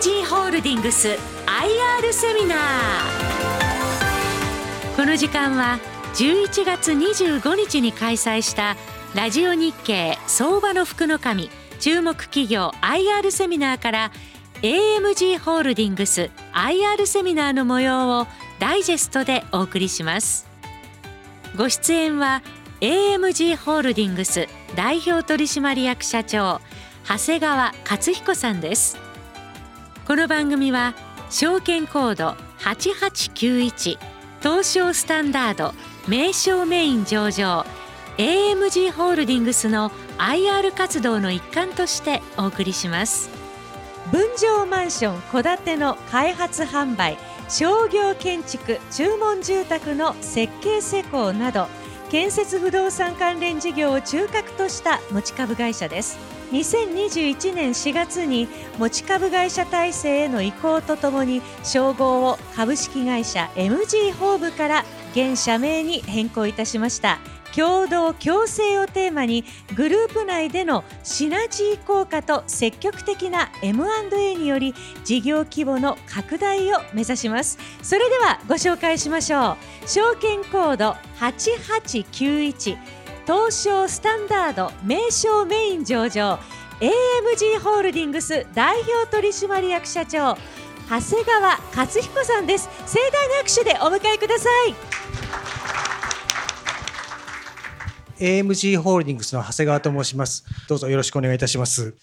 AG ホールディングス IR セミナー。この時間は11月25日に開催したラジオ日経相場の福の神注目企業 IR セミナーから AMG ホールディングス IR セミナーの模様をダイジェストでお送りします。ご出演は AMG ホールディングス代表取締役社長長谷川勝彦さんです。この番組は証券コード8891東証スタンダード名称メイン上場 AMG ホールディングスの IR 活動の一環としてお送りします。分譲マンション戸建ての開発販売商業建築注文住宅の設計施工など建設不動産関連事業を中核とした持ち株会社です。2021年4月に持ち株会社体制への移行とともに称号を株式会社 MG ホームから現社名に変更いたしました。共同共生をテーマにグループ内でのシナジー効果と積極的な M&A により事業規模の拡大を目指します。それではご紹介しましょう。証券コード8891東証スタンダード名称メイン上場 AMG ホールディングス代表取締役社長長谷川勝彦さんです盛大な拍手でお迎えください AMG ホールディングスの長谷川と申します。どうぞよろしくお願いいたします。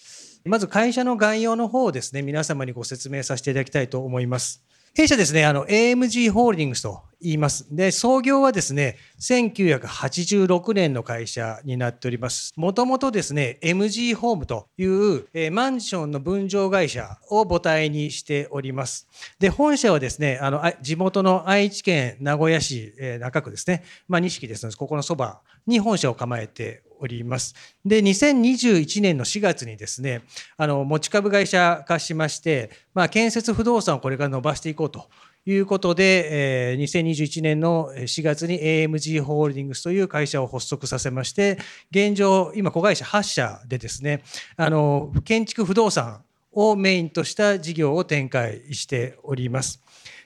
まず会社の概要の方をですね、皆様にご説明させていただきたいと思います。弊社ですね、あの、AMG ホールディングスと言います。で、創業はですね、1986年の会社になっております。もともとですね、MG ホームという、えー、マンションの分譲会社を母体にしております。で、本社はですね、あの、あ地元の愛知県名古屋市、えー、中区ですね、まあ、錦ですので、ここのそばに本社を構えております。で、2021年の4月にですね、あの、持ち株会社化しまして、まあ、建設不動産をこれから伸ばしていこうということで、えー、2021年の4月に AMG ホールディングスという会社を発足させまして、現状、今、子会社8社でですね、あの、建築不動産をメインとした事業を展開しております。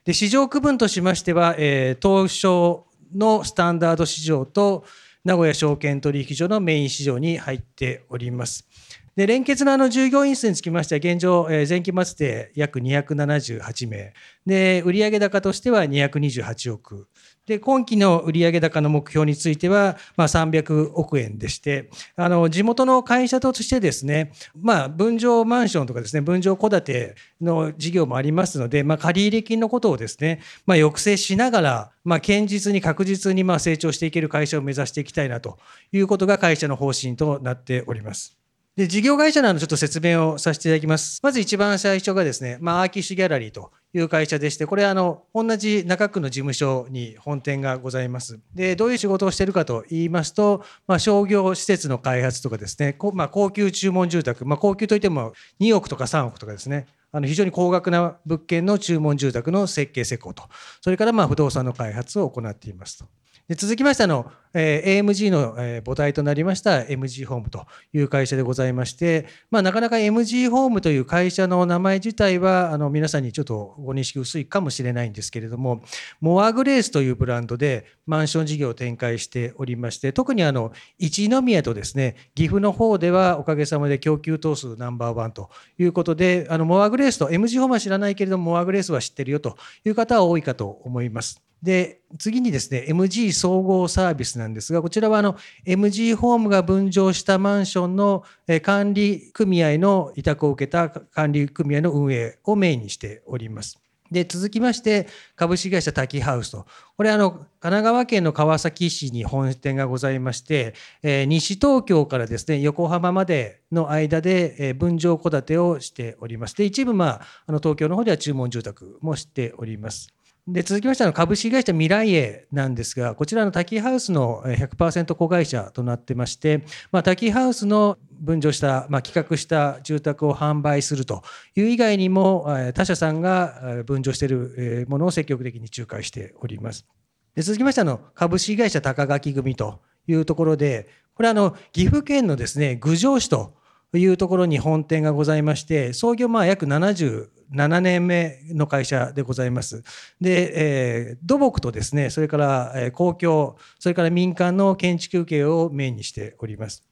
で、市場区分としましては、えー、東証のスタンダード市場と名古屋証券取引所のメイン市場に入っております。で連結のあの従業員数につきましては、現状、え前期末で約278名、で売上高としては228億、で今期の売上高の目標については、まあ、300億円でして、あの地元の会社としてですね、まあ、分譲マンションとかですね、分譲戸建ての事業もありますので、まあ、借入金のことをですね、まあ、抑制しながら、まあ、堅実に確実にまあ成長していける会社を目指していきたいなということが会社の方針となっております。で、事業会社なのちょっと説明をさせていただきます。まず一番最初がですね、まあ、アーキッシュギャラリーという会社でして、これあの、同じ中区の事務所に本店がございます。で、どういう仕事をしているかと言いますと、まあ、商業施設の開発とかですね、まあ、高級注文住宅、まあ、高級といっても2億とか3億とかですね、あの非常に高額な物件の注文住宅の設計施工と、それからまあ不動産の開発を行っていますと。で続きましてあの、えー、AMG の、えー、母体となりました MG ホームという会社でございまして、まあ、なかなか MG ホームという会社の名前自体はあの皆さんにちょっとご認識薄いかもしれないんですけれどもモアグレースというブランドでマンション事業を展開しておりまして特にあの一宮とですね岐阜の方ではおかげさまで供給頭数ナンバーワンということであのモアグレースと MG ホームは知らないけれどもモアグレースは知ってるよという方は多いかと思います。で、次にですね、MG 総合サービスなんですが、こちらはあの MG ホームが分譲したマンションの管理組合の委託を受けた管理組合の運営をメインにしております。で、続きまして、株式会社滝ハウスと。これ、あの、神奈川県の川崎市に本店がございまして、えー、西東京からですね、横浜までの間で、えー、分譲戸建てをしております。で、一部、まあ、あの、東京の方では注文住宅もしております。で続きましての株式会社ミライエなんですが、こちらのタキハウスの100%子会社となってまして、まあ、タキハウスの分譲した、まあ、企画した住宅を販売するという以外にも、他社さんが分譲しているものを積極的に仲介しております。で続きましての株式会社高垣組というところで、これはあの岐阜県のですね、郡上市というところに本店がございまして、創業まあ約70 7年目の会社でございます。で、えー、土木とですね、それから、公共、それから民間の建築系をメインにしております。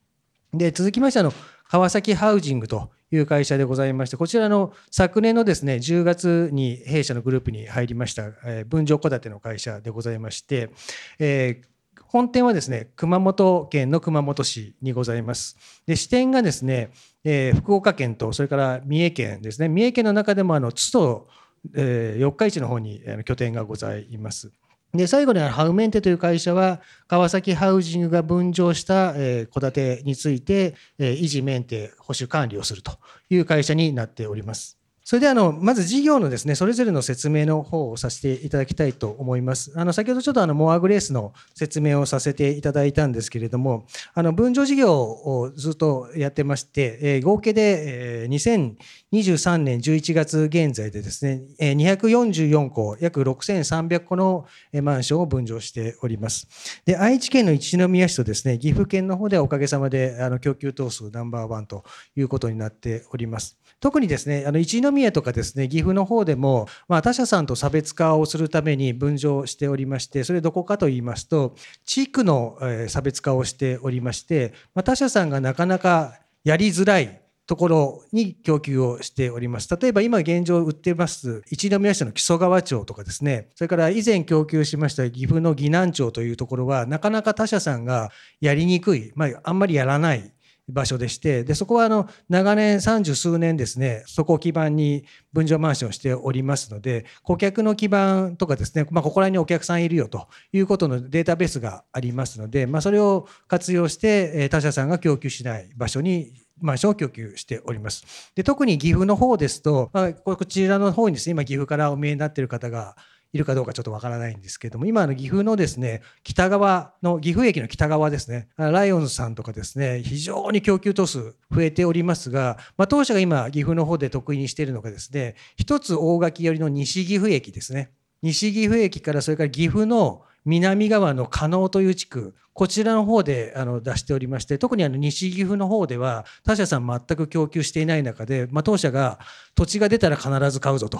で、続きましてあの、川崎ハウジングという会社でございまして、こちらの昨年のですね、10月に弊社のグループに入りました、えー、分譲戸建ての会社でございまして、えー本店はですね、熊本県の熊本市にございます。で支店がですね、えー、福岡県と、それから三重県ですね、三重県の中でもあの津と、えー、四日市の方に拠点がございます。で最後にハウメンテという会社は川崎ハウジングが分譲した戸建てについて維持メンテ保守管理をするという会社になっております。それであのまず事業のですねそれぞれの説明の方をさせていただきたいと思います。あの先ほどちょっとあのモアグレースの説明をさせていただいたんですけれども、あの分譲事業をずっとやってまして、え、合計で、え、2023年11月現在でですね、え、244戸、約6300戸のマンションを分譲しております。で、愛知県の一宮市とですね、岐阜県の方ではおかげさまであの供給頭数ナンバーワンということになっております。特にですね、あの一宮とかですね、岐阜の方でも、まあ、他社さんと差別化をするために分譲しておりまして、それどこかと言いますと、地区の差別化をしておりまして、まあ、他社さんがなかなかやりづらいところに供給をしております。例えば今現状売ってます一宮市の木曽川町とかですね、それから以前供給しました岐阜の岐南町というところはなかなか他社さんがやりにくい、まあ、あんまりやらない場所でして、でそこはあの長年三十数年ですね、そこを基盤に分譲マンションをしておりますので、顧客の基盤とかですね、まあ、ここら辺にお客さんいるよということのデータベースがありますので、まあ、それを活用して他社さんが供給しない場所にマンションを供給しております。で特に岐阜の方ですと、まあ、こちらの方にですね、今岐阜からお見えになっている方がいるかどうかちょっとわからないんですけれども、今の岐阜のですね、北側の、岐阜駅の北側ですね、ライオンズさんとかですね、非常に供給頭数増えておりますが、まあ、当社が今岐阜の方で得意にしているのがですね、一つ大垣寄りの西岐阜駅ですね。西岐阜駅からそれから岐阜の南側の加納という地区、こちらの方であの出しておりまして、特にあの西岐阜の方では他社さん全く供給していない中で、まあ、当社が土地が出たら必ず買うぞと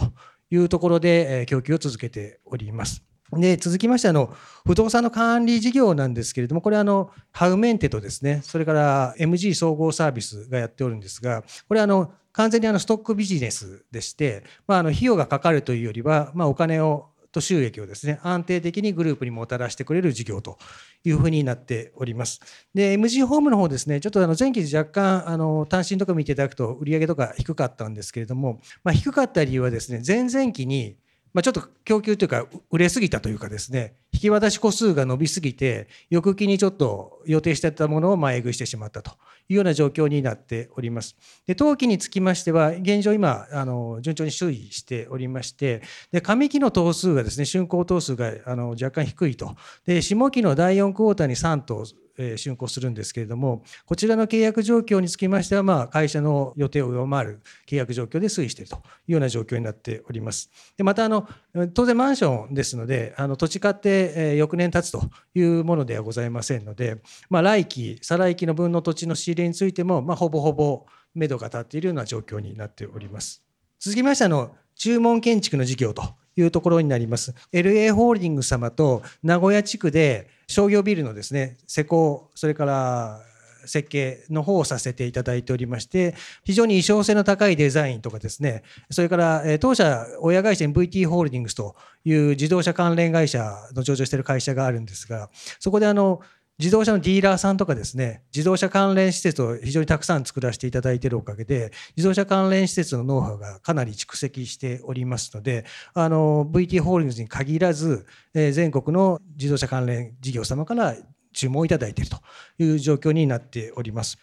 いうところで供給を続けております。で続きましてあの不動産の管理事業なんですけれどもこれあのハウメンテとですねそれから MG 総合サービスがやっておるんですがこれあの完全にあのストックビジネスでして、まあ、あの費用がかかるというよりは、まあ、お金をと収益をですね安定的にグループにもたらしてくれる事業というふうになっております。で MG ホームの方ですねちょっとあの前期若干あの単身とか見ていただくと売上とか低かったんですけれども、まあ、低かった理由はですね前々期にまあ、ちょっと供給というか売れすぎたというかですね引き渡し個数が伸びすぎて翌期にちょっと予定していたものを前食いしてしまったというような状況になっております。で当期につきましては現状今あの順調に推移しておりましてで上期の頭数がですね竣工頭数があの若干低いとで下期の第4クォーターに3頭竣工するんですけれども、こちらの契約状況につきましては、まあ、会社の予定を上回る契約状況で推移しているというような状況になっております。でまたあの、当然マンションですので、あの土地買って翌年経つというものではございませんので、まあ、来期、再来期の分の土地の仕入れについても、まあ、ほぼほぼ目処が立っているような状況になっております。続きましてあの注文建築の事業というところになります。LA ホールディングス様と名古屋地区で商業ビルのですね、施工、それから設計の方をさせていただいておりまして、非常に衣装性の高いデザインとかですね、それから当社、親会社に VT ホールディングスという自動車関連会社の上場している会社があるんですが、そこであの、自動車のディーラーさんとかですね、自動車関連施設を非常にたくさん作らせていただいているおかげで、自動車関連施設のノウハウがかなり蓄積しておりますので、あの、VT ホールディングスに限らず、え全国の自動車関連事業様から注文をいただいているという状況になっております。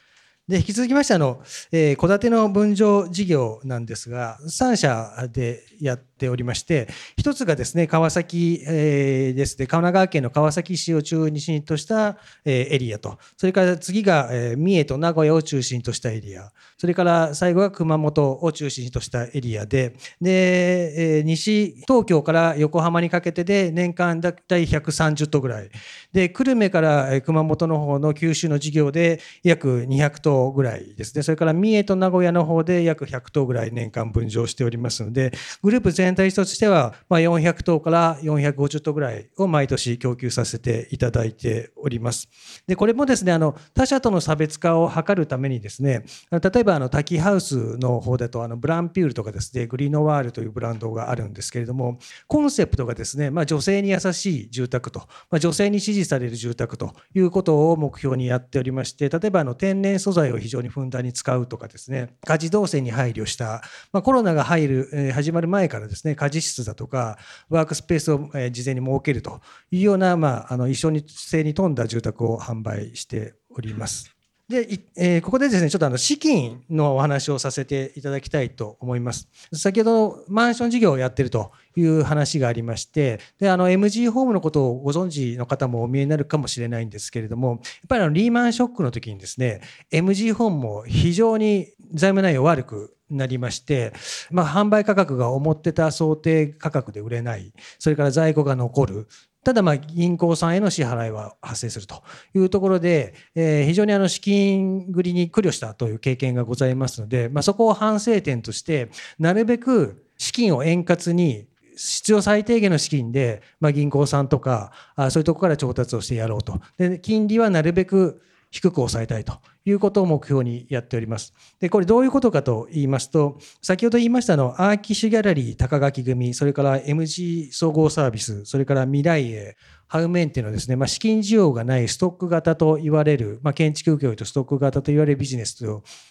で、引き続きまして、あの、えー、戸建ての分譲事業なんですが、3社でやっておりまして、一つがですね、川崎、えー、ですね、神奈川県の川崎市を中心とした、えー、エリアと、それから次が、えー、三重と名古屋を中心としたエリア、それから最後は熊本を中心としたエリアで、で、えー、西東京から横浜にかけてで年間だいたい130頭ぐらい、で、久留米から熊本の方の九州の事業で約200頭ぐらいですね、それから三重と名古屋の方で約100頭ぐらい年間分譲しておりますので、グループ全全体としては、まあ、400頭から450頭ぐらいを毎年供給させていただいております。で、これもですね、あの、他社との差別化を図るためにですね、例えばあの、滝ハウスの方だと、あの、ブランピュールとかですね、グリノワールというブランドがあるんですけれども、コンセプトがですね、まあ、女性に優しい住宅と、まあ、女性に支持される住宅ということを目標にやっておりまして、例えばあの、天然素材を非常にふんだんに使うとかですね、家事動線に配慮した、まあ、コロナが入る、えー、始まる前からですね、ですね家事室だとか、ワークスペースを、事前に設けるというような、まあ、あの、一緒に性に富んだ住宅を販売しております。で、えー、ここでですね、ちょっとあの資金のお話をさせていただきたいと思います。先ほどマンション事業をやってるという話がありまして、で、あの MG ホームのことをご存知の方もお見えになるかもしれないんですけれども、やっぱりあのリーマンショックの時にですね、MG ホームも非常に財務内容悪くなりまして、まあ、販売価格が思ってた想定価格で売れない、それから在庫が残る、ただ、ま、銀行さんへの支払いは発生するというところで、え、非常にあの資金繰りに苦慮したという経験がございますので、ま、そこを反省点として、なるべく資金を円滑に必要最低限の資金で、まあ、銀行さんとかあそういうところから調達をしてやろうとで金利はなるべく低く抑えたいということを目標にやっております。で、これどういうことかと言いますと、先ほど言いましたの、アーキッシュギャラリー高垣組、それから MG 総合サービス、それから未来へ、ハウメンっていうのはですね、まあ、資金需要がないストック型と言われる、まあ、建築業とストック型と言われるビジネス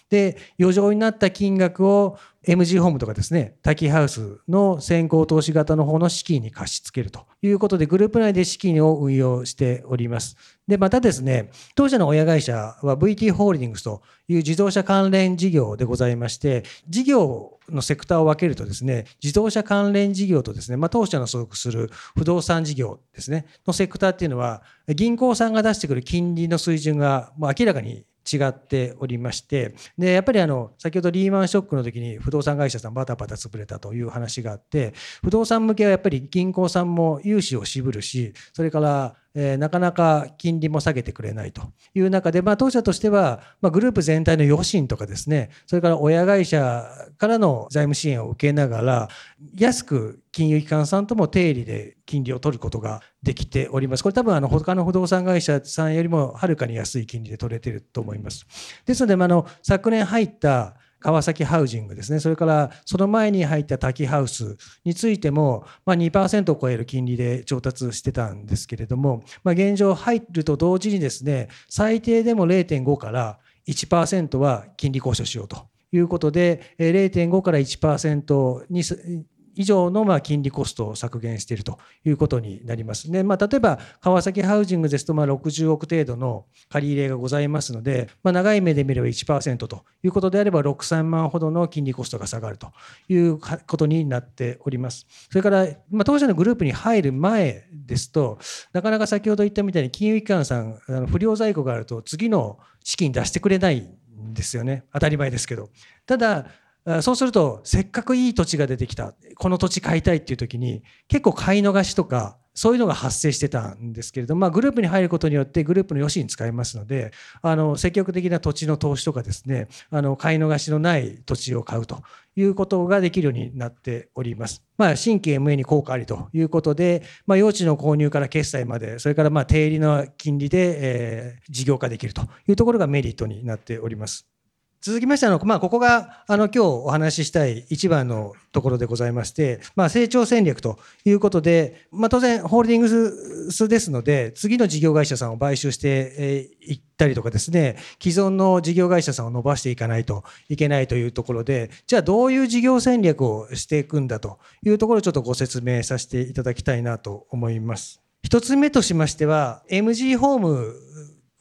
で、余剰になった金額を MG ホームとかですね、滝ハウスの先行投資型の方の資金に貸し付けるということで、グループ内で資金を運用しております。で、またですね、当社の親会社は VT ホールディングスという自動車関連事業でございまして、事業のセクターを分けるとですね、自動車関連事業とですね、まあ、当社の所属する不動産事業ですね、のセクターっていうのは、銀行さんが出してくる金利の水準がもう明らかに違っておりまして、で、やっぱりあの、先ほどリーマンショックの時に不動産会社さんバタバタ潰れたという話があって、不動産向けはやっぱり銀行さんも融資を渋るし、それからえー、なかなか金利も下げてくれないという中で、まあ、当社としては、まあ、グループ全体の余震とかですね、それから親会社からの財務支援を受けながら、安く金融機関さんとも定理で金利を取ることができております。これ多分あの他の不動産会社さんよりもはるかに安い金利で取れてると思います。ですので、ま、あの昨年入った川崎ハウジングですね、それからその前に入った滝ハウスについても、まあ、2%を超える金利で調達してたんですけれども、まあ、現状入ると同時にですね、最低でも0.5から1%は金利交渉しようということで、0.5から1%に以上のまあ金利コストを削減しているということになります。で、まあ、例えば川崎ハウジングですとまあ60億程度の借り入れがございますので、まあ、長い目で見れば1%ということであれば6000万ほどの金利コストが下がるということになっております。それから、ま、当社のグループに入る前ですと、なかなか先ほど言ったみたいに金融機関さん、あの不良在庫があると次の資金出してくれないんですよね。当たり前ですけど。ただ、そうすると、せっかくいい土地が出てきた、この土地買いたいっていう時に、結構買い逃しとか、そういうのが発生してたんですけれども、まあ、グループに入ることによってグループの良しに使えますので、あの、積極的な土地の投資とかですね、あの、買い逃しのない土地を買うということができるようになっております。まあ、新規 MA に効果ありということで、まあ、用地の購入から決済まで、それからまあ、定理の金利で、えー、事業化できるというところがメリットになっております。続きましてあの、まあ、ここがあの今日お話ししたい一番のところでございまして、まあ、成長戦略ということで、まあ、当然ホールディングスですので次の事業会社さんを買収していったりとかですね既存の事業会社さんを伸ばしていかないといけないというところでじゃあどういう事業戦略をしていくんだというところをちょっとご説明させていただきたいなと思います。一つ目としましては MG ホーム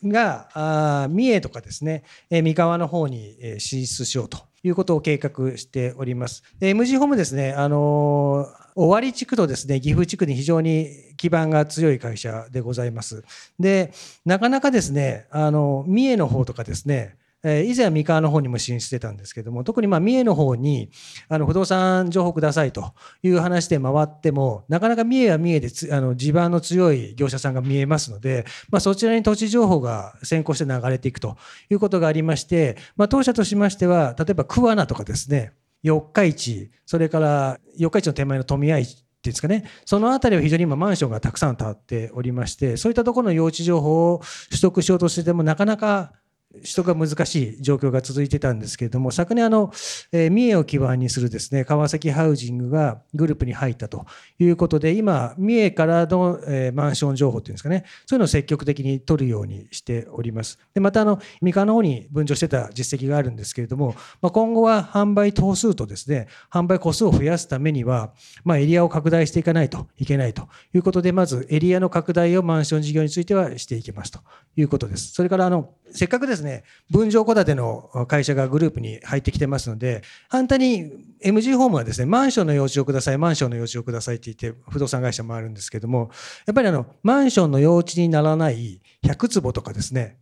が、あ三重とかですね、え三河の方に進出しようということを計画しております。で MG ホームですね、あの尾張地区とですね、岐阜地区に非常に基盤が強い会社でございます。で、なかなかですね、あの、三重の方とかですね、え以前は三河の方にも進出してたんですけども、特にま三重の方にあの不動産情報くださいという話で回っても、なかなか三重は三重であの地盤の強い業者さんが見えますので、まあ、そちらに土地情報が先行して流れていくということがありまして、まあ、当社としましては、例えば桑名とかですね、四日市、それから四日市の手前の富谷市っていうんですかね、その辺りは非常に今マンションがたくさん建っておりまして、そういったところの用地情報を取得しようとしてもなかなか取得が難しい状況が続いてたんですけれども、昨年あの、えー、三重を基盤にするですね、川崎ハウジングがグループに入ったということで、今、三重からの、えー、マンション情報っていうんですかね、そういうのを積極的に取るようにしております。で、またあの、三河の方に分譲してた実績があるんですけれども、まあ、今後は販売頭数とですね、販売個数を増やすためには、まあ、エリアを拡大していかないといけないということで、まずエリアの拡大をマンション事業についてはしていきますということです。それからあの、せっかくですですね、分譲戸建ての会社がグループに入ってきてますので、反対に MG ホームはですね、マンションの用地をください、マンションの用地をくださいって言って、不動産会社もあるんですけども、やっぱりあの、マンションの用地にならない100坪とかですね、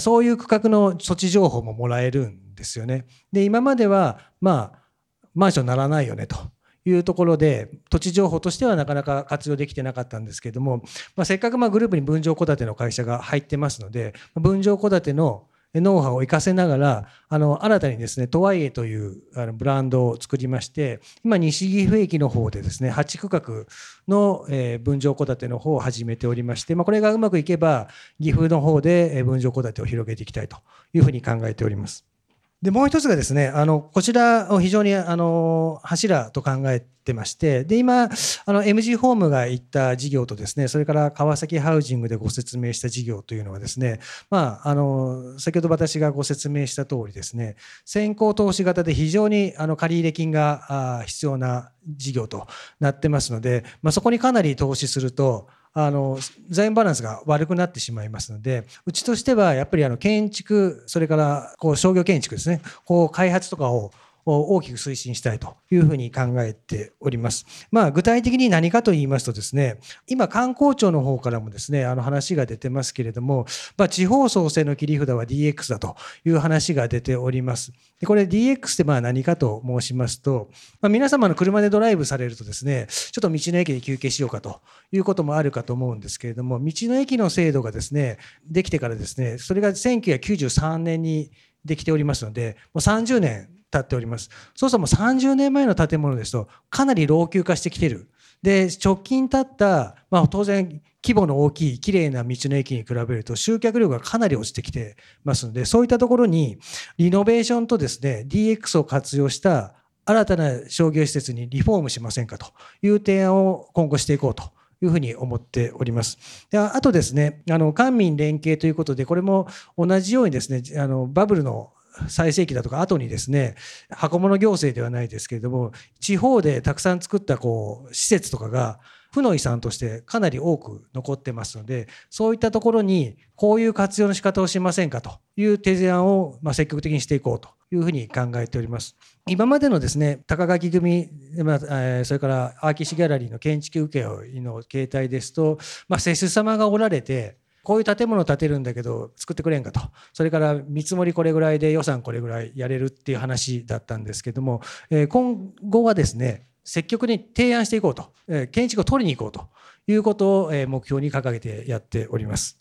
そういう区画の措置情報ももらえるんですよね。で、今までは、まあ、マンションならないよねと。いうところで土地情報としてはなかなか活用できてなかったんですけれども、まあ、せっかくまあグループに分譲戸建ての会社が入ってますので分譲戸建てのノウハウを活かせながら、あの、新たにですね、トワイエというあのブランドを作りまして、今、西岐阜駅の方でですね、8区画の、えー、分譲戸建ての方を始めておりまして、まあ、これがうまくいけば、岐阜の方で分譲戸建てを広げていきたいというふうに考えております。で、もう一つがですね、あの、こちらを非常に、あの、柱と考えてまして、で、今、あの、MG ホームが言った事業とですね、それから川崎ハウジングでご説明した事業というのはですね、まあ、あの、先ほど私がご説明した通りですね、先行投資型で非常に、あの、借入金が必要な事業となってますので、まあ、そこにかなり投資すると、あの財務バランスが悪くなってしまいますのでうちとしてはやっぱりあの建築それからこう商業建築ですね。こう開発とかを大きく推進したいというふうに考えております。まあ、具体的に何かと言いますとですね、今観光庁の方からもですね、あの話が出てますけれども、まあ、地方創生の切り札は DX だという話が出ております。でこれ DX ってまあ何かと申しますと、まあ、皆様の車でドライブされるとですね、ちょっと道の駅で休憩しようかということもあるかと思うんですけれども、道の駅の制度がですね、できてからですね、それが1993年にできておりますので、もう30年経っております。そうするとも30年前の建物ですと、かなり老朽化してきてる。で、直近経った、まあ当然規模の大きい綺麗な道の駅に比べると集客量がかなり落ちてきてますので、そういったところにリノベーションとですね、DX を活用した新たな商業施設にリフォームしませんかという提案を今後していこうというふうに思っております。であとですね、あの官民連携ということで、これも同じようにですね、あのバブルの最盛期だとか後にですね箱物行政ではないですけれども地方でたくさん作ったこう施設とかが負の遺産としてかなり多く残ってますのでそういったところにこういう活用の仕方をしませんかという提案をま積極的にしていこうというふうに考えております。今までのですね高垣組、まあ、それからアーキシギャラリーの建築請負の形態ですと、まあ、施主様がおられてこういう建物建てるんだけど作ってくれんかと。それから見積もりこれぐらいで予算これぐらいやれるっていう話だったんですけども、え今後はですね積極に提案していこうと、え建築を取りに行こうと。いうことを、え目標に掲げてやっております。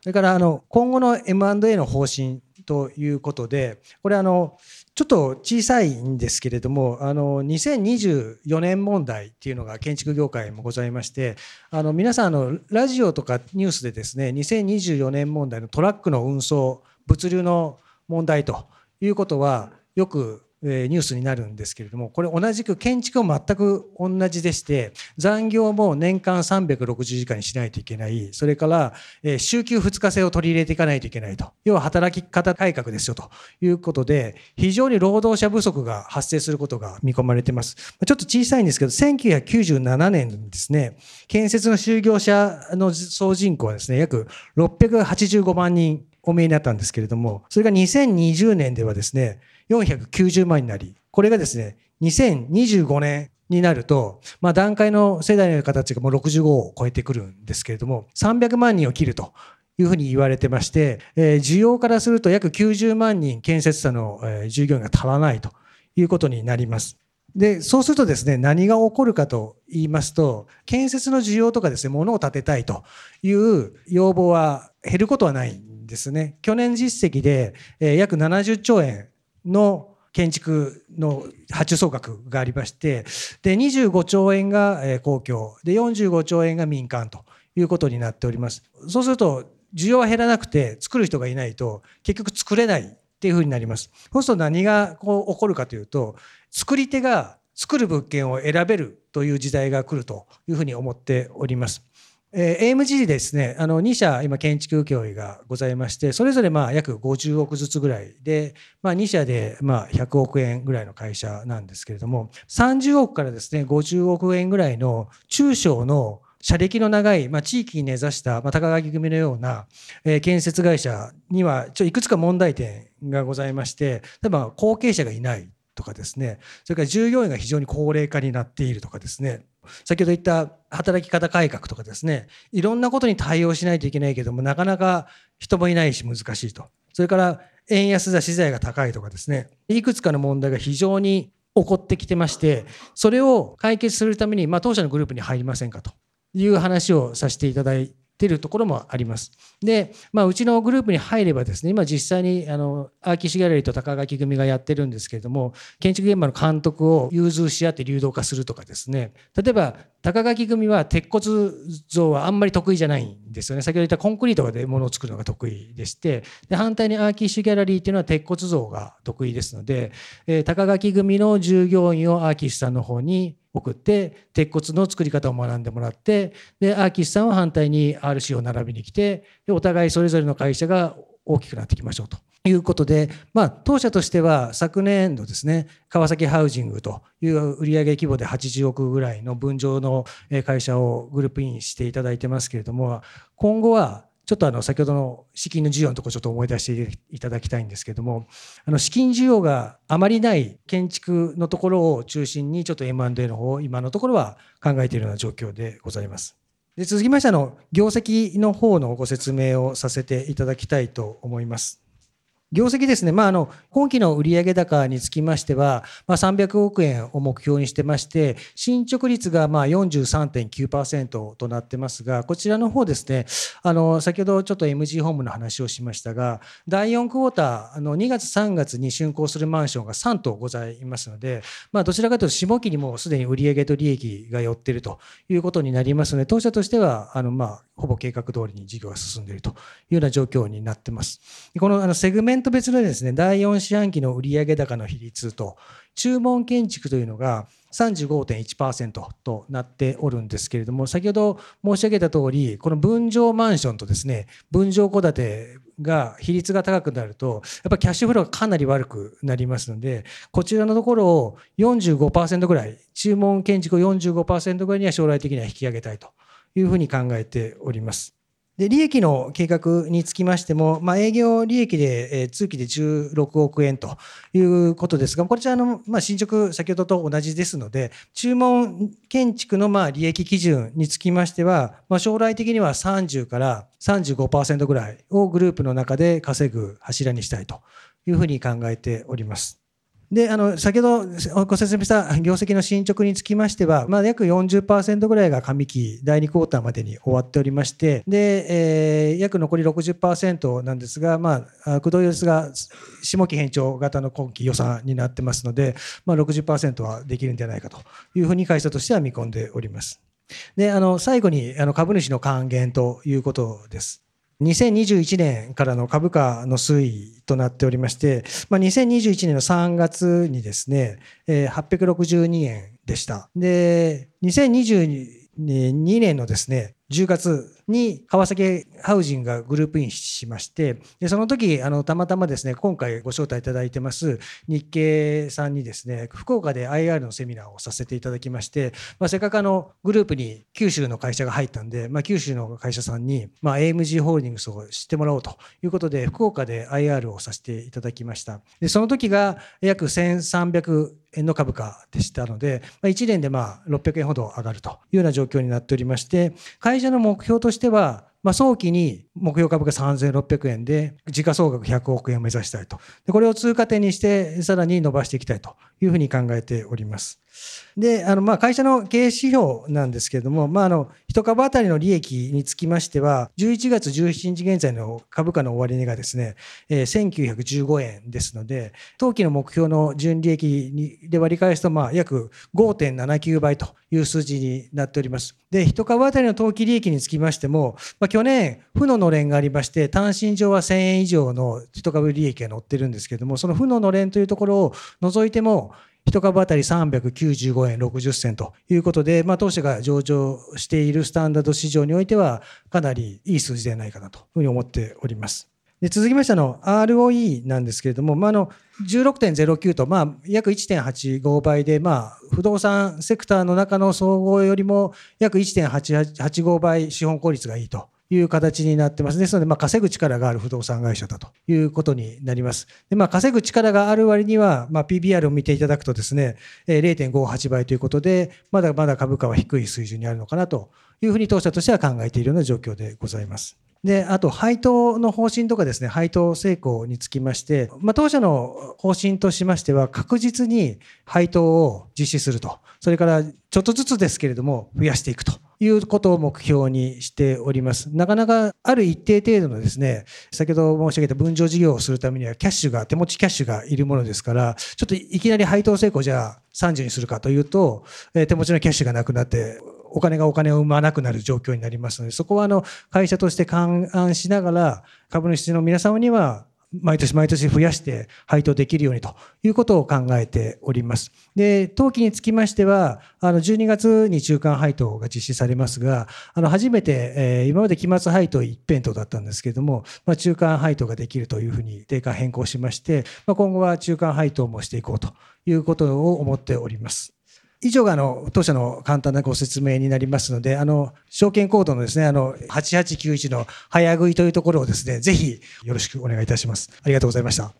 それからあの今後の M&A の方針ということでこれあのちょっと小さいんですけれども、あの、2024年問題っていうのが建築業界もございまして、あの、皆さん、あの、ラジオとかニュースでですね、2024年問題のトラックの運送、物流の問題ということは、よくえニュースになるんですけれどもこれ同じく建築も全く同じでして残業も年間360時間にしないといけない。それから、え週休2日制を取り入れていかないといけないと。要は働き方改革ですよと。いうことで非常に労働者不足が発生することが見込まれています。ちょっと小さいんですけど1997年にですね建設の就業者の総人口はですね約685万人お見えになったんですけれどもそれが2020年ではですね490万になり、これがですね、2025年になると、まあ、段階の世代の方たちがもう65を超えてくるんですけれども、300万人を切るというふうに言われてまして、えー、需要からすると約90万人建設者の、えー、従業員が足らないということになります。で、そうするとですね、何が起こるかと言いますと、建設の需要とかですね、物を建てたいという要望は減ることはないんですね。去年実績で、えー、約70兆円の建築の発注総額がありまして、で、25兆円が公共、で、45兆円が民間ということになっております。そうすると、需要は減らなくて、作る人がいないと、結局作れないっていうふうになります。そうすると何がこう起こるかというと、作り手が作る物件を選べるという時代が来るというふうに思っております。えー、AMG ですね、あの2社今建築請負がございまして、それぞれまあ約50億ずつぐらいで、まあ2社でまあ100億円ぐらいの会社なんですけれども、30億からですね、50億円ぐらいの中小の社歴の長い、まあ、地域に根ざした、まあ、高垣組のような、えー、建設会社には、ちょいくつか問題点がございまして、例えば後継者がいないとかですね、それから従業員が非常に高齢化になっているとかですね、先ほど言った働き方改革とかですね、いろんなことに対応しないといけないけども、なかなか人もいないし難しいと。それから円安だ資材が高いとかですね、いくつかの問題が非常に起こってきてまして、それを解決するために、まあ、当社のグループに入りませんかという話をさせていただいてるところもあります。で、まあ、うちのグループに入ればですね、今実際にあのアーキシギャラリーと高垣組がやってるんですけれども、建築現場の監督を融通し合って流動化するとかですね、例えば高垣組は鉄骨造はあんまり得意じゃないんですよね。先ほど言ったコンクリートで物を作るのが得意でして、で反対にアーキッシュギャラリーっていうのは鉄骨造が得意ですので、えー、高垣組の従業員をアーキッシュさんの方に送って鉄骨の作り方を学んでもらってでアーキッシュさんは反対に RC を並びに来てでお互いそれぞれの会社が大きくなっていきましょうということで、まあ、当社としては昨年度ですね川崎ハウジングという売上規模で80億ぐらいの分譲の会社をグループインしていただいてますけれども今後はちょっとあの先ほどの資金の需要のところちょっと思い出していただきたいんですけれどもあの資金需要があまりない建築のところを中心にちょっと M&A の方を今のところは考えているような状況でございます。で続きましての業績の方のご説明をさせていただきたいと思います。業績ですね、まあ、あの今期の売上高につきましては、まあ、300億円を目標にしてまして、進捗率がまあ43.9%となってますが、こちらの方ですね、あの先ほどちょっと MG ホームの話をしましたが、第4クォーター、あの2月、3月に竣工するマンションが3棟ございますので、まあ、どちらかというと下期にもうすでに売上と利益が寄っているということになりますので、当社としては、あのまあほぼ計画通りに事業が進んでいるというような状況になっています。このあのセグメント別のですね、第4四半期の売上高の比率と、注文建築というのが35.1%となっておるんですけれども、先ほど申し上げた通り、この分譲マンションとですね、分譲戸建てが比率が高くなると、やっぱりキャッシュフローがかなり悪くなりますので、こちらのところを45%ぐらい、注文建築を45%ぐらいには将来的には引き上げたいというふうに考えております。で、利益の計画につきましても、まあ、営業利益で、えー、通期で16億円ということですが、こちらの、まあ、進捗、先ほどと同じですので、注文建築の、まあ、利益基準につきましては、まあ、将来的には30から35%ぐらいをグループの中で稼ぐ柱にしたいというふうに考えております。で、あの、先ほどご説明した業績の進捗につきましては、まあ、約40%ぐらいが上期第2クォーターまでに終わっておりまして、で、えー、約残り60%なんですが、まあ、駆動ですが、下期偏重型の今期予算になってますので、まあ60%はできるんじゃないかというふうに会社としては見込んでおります。で、あの、最後に、あの、株主の還元ということです。2021年からの株価の推移となっておりまして、まあ、2021年の3月にですね、862円でした。で、2022年のですね、10月に川崎ハウジンがグループインしましてでその時あのたまたまですね今回ご招待いただいてます日経さんにですね福岡で IR のセミナーをさせていただきまして、まあ、せっかくあのグループに九州の会社が入ったんで、まあ、九州の会社さんに、まあ、AMG ホールディングスを知ってもらおうということで福岡で IR をさせていただきました。でその時が約1300円の株価でしたので、まあ1年でまあ600円ほど上がるというような状況になっておりまして、会社の目標としてしては、まあ、早期に目標株価3600円で、時価総額100億円を目指したいと。でこれを通過点にして、さらに伸ばしていきたいというふうに考えております。で、あの、ま、会社の経営指標なんですけれども、まあ、あの、一株当たりの利益につきましては、11月17日現在の株価の終値がですね、えー、1915円ですので、当期の目標の純利益にで割り返すと、まあ、約5.79倍という数字になっております。で、一株当たりの当期利益につきましても、まあ、去年、負ののれんがありまして、単身上は1000円以上の一株利益が載ってるんですけれども、その負ののれんというところを除いても、1株当たり395円60銭ということで、まあ、当社が上場しているスタンダード市場においては、かなりいい数字ではないかなというふうに思っております。で続きましての ROE なんですけれども、まあ、の16.09と、まあ、約1.85倍で、まあ、不動産セクターの中の総合よりも約1.85倍資本効率がいいという形になってます。ですので、まあ、稼ぐ力がある不動産会社だということになります。で、まあ、稼ぐ力がある割には、まあ、PBR を見ていただくとですね、0.58倍ということで、まだまだ株価は低い水準にあるのかなというふうに当社としては考えているような状況でございます。で、あと、配当の方針とかですね、配当成功につきまして、まあ、当社の方針としましては、確実に配当を実施すると。それから、ちょっとずつですけれども、増やしていくということを目標にしております。なかなか、ある一定程度のですね、先ほど申し上げた分譲事業をするためには、キャッシュが、手持ちキャッシュがいるものですから、ちょっといきなり配当成功じゃあ30にするかというと、え手持ちのキャッシュがなくなって、お金がお金を生まなくなる状況になりますので、そこはあの会社として勘案しながら、株主の皆様には毎年毎年増やして配当できるようにということを考えております。で、当期につきましては、あの、12月に中間配当が実施されますが、あの、初めて、えー、今まで期末配当一辺倒だったんですけれども、まあ、中間配当ができるというふうに定価変更しまして、まあ、今後は中間配当もしていこうということを思っております。以上があの当社の簡単なご説明になりますので、あの証券コードのですね、あの8891の早食いというところをですね、ぜひよろしくお願いいたします。ありがとうございました。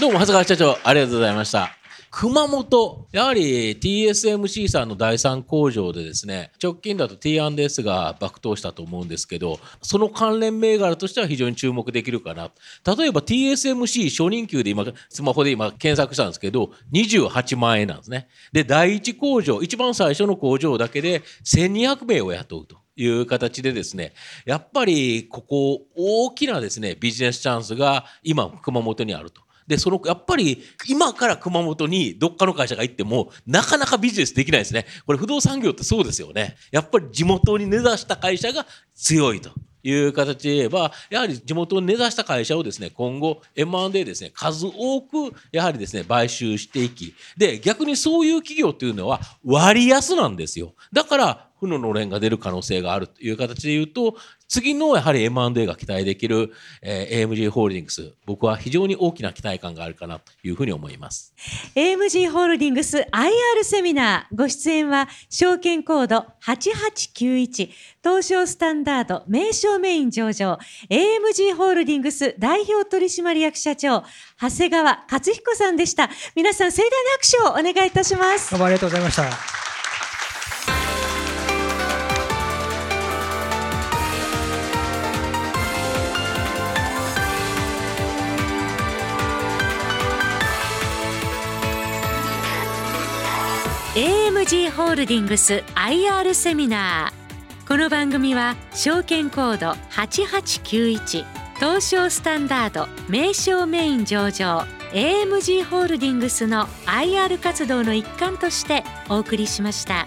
どうも長谷川社長ありがとうございました。熊本、やはり TSMC さんの第3工場でですね、直近だと T&S が爆投したと思うんですけど、その関連銘柄としては非常に注目できるかな。例えば TSMC 初任給で今、スマホで今検索したんですけど、28万円なんですね。で、第1工場、一番最初の工場だけで1200名を雇うと。いう形でですね、やっぱりここ大きなですね、ビジネスチャンスが今熊本にあると。で、その、やっぱり、今から熊本にどっかの会社が行っても、なかなかビジネスできないですね。これ不動産業ってそうですよね。やっぱり地元に根ざした会社が強いと。いう形で言えば、やはり地元に根ざした会社をですね、今後 M&A ですね、数多くやはりですね、買収していき、で、逆にそういう企業っていうのは割安なんですよ。だから、負ののれんが出る可能性があるという形で言うと、次のやはり M&A が期待できる、えー、AMG ホールディングス、僕は非常に大きな期待感があるかなというふうに思います。AMG ホールディングス IR セミナー、ご出演は証券コード8891、東証スタンダード名称メイン上場、AMG ホールディングス代表取締役社長、長谷川勝彦さんでした。皆さん盛大な拍手をお願いいたします。どうもありがとうございました。ホールディングス IR セミナーこの番組は証券コード8891東証スタンダード名称メイン上場 AMG ホールディングスの IR 活動の一環としてお送りしました。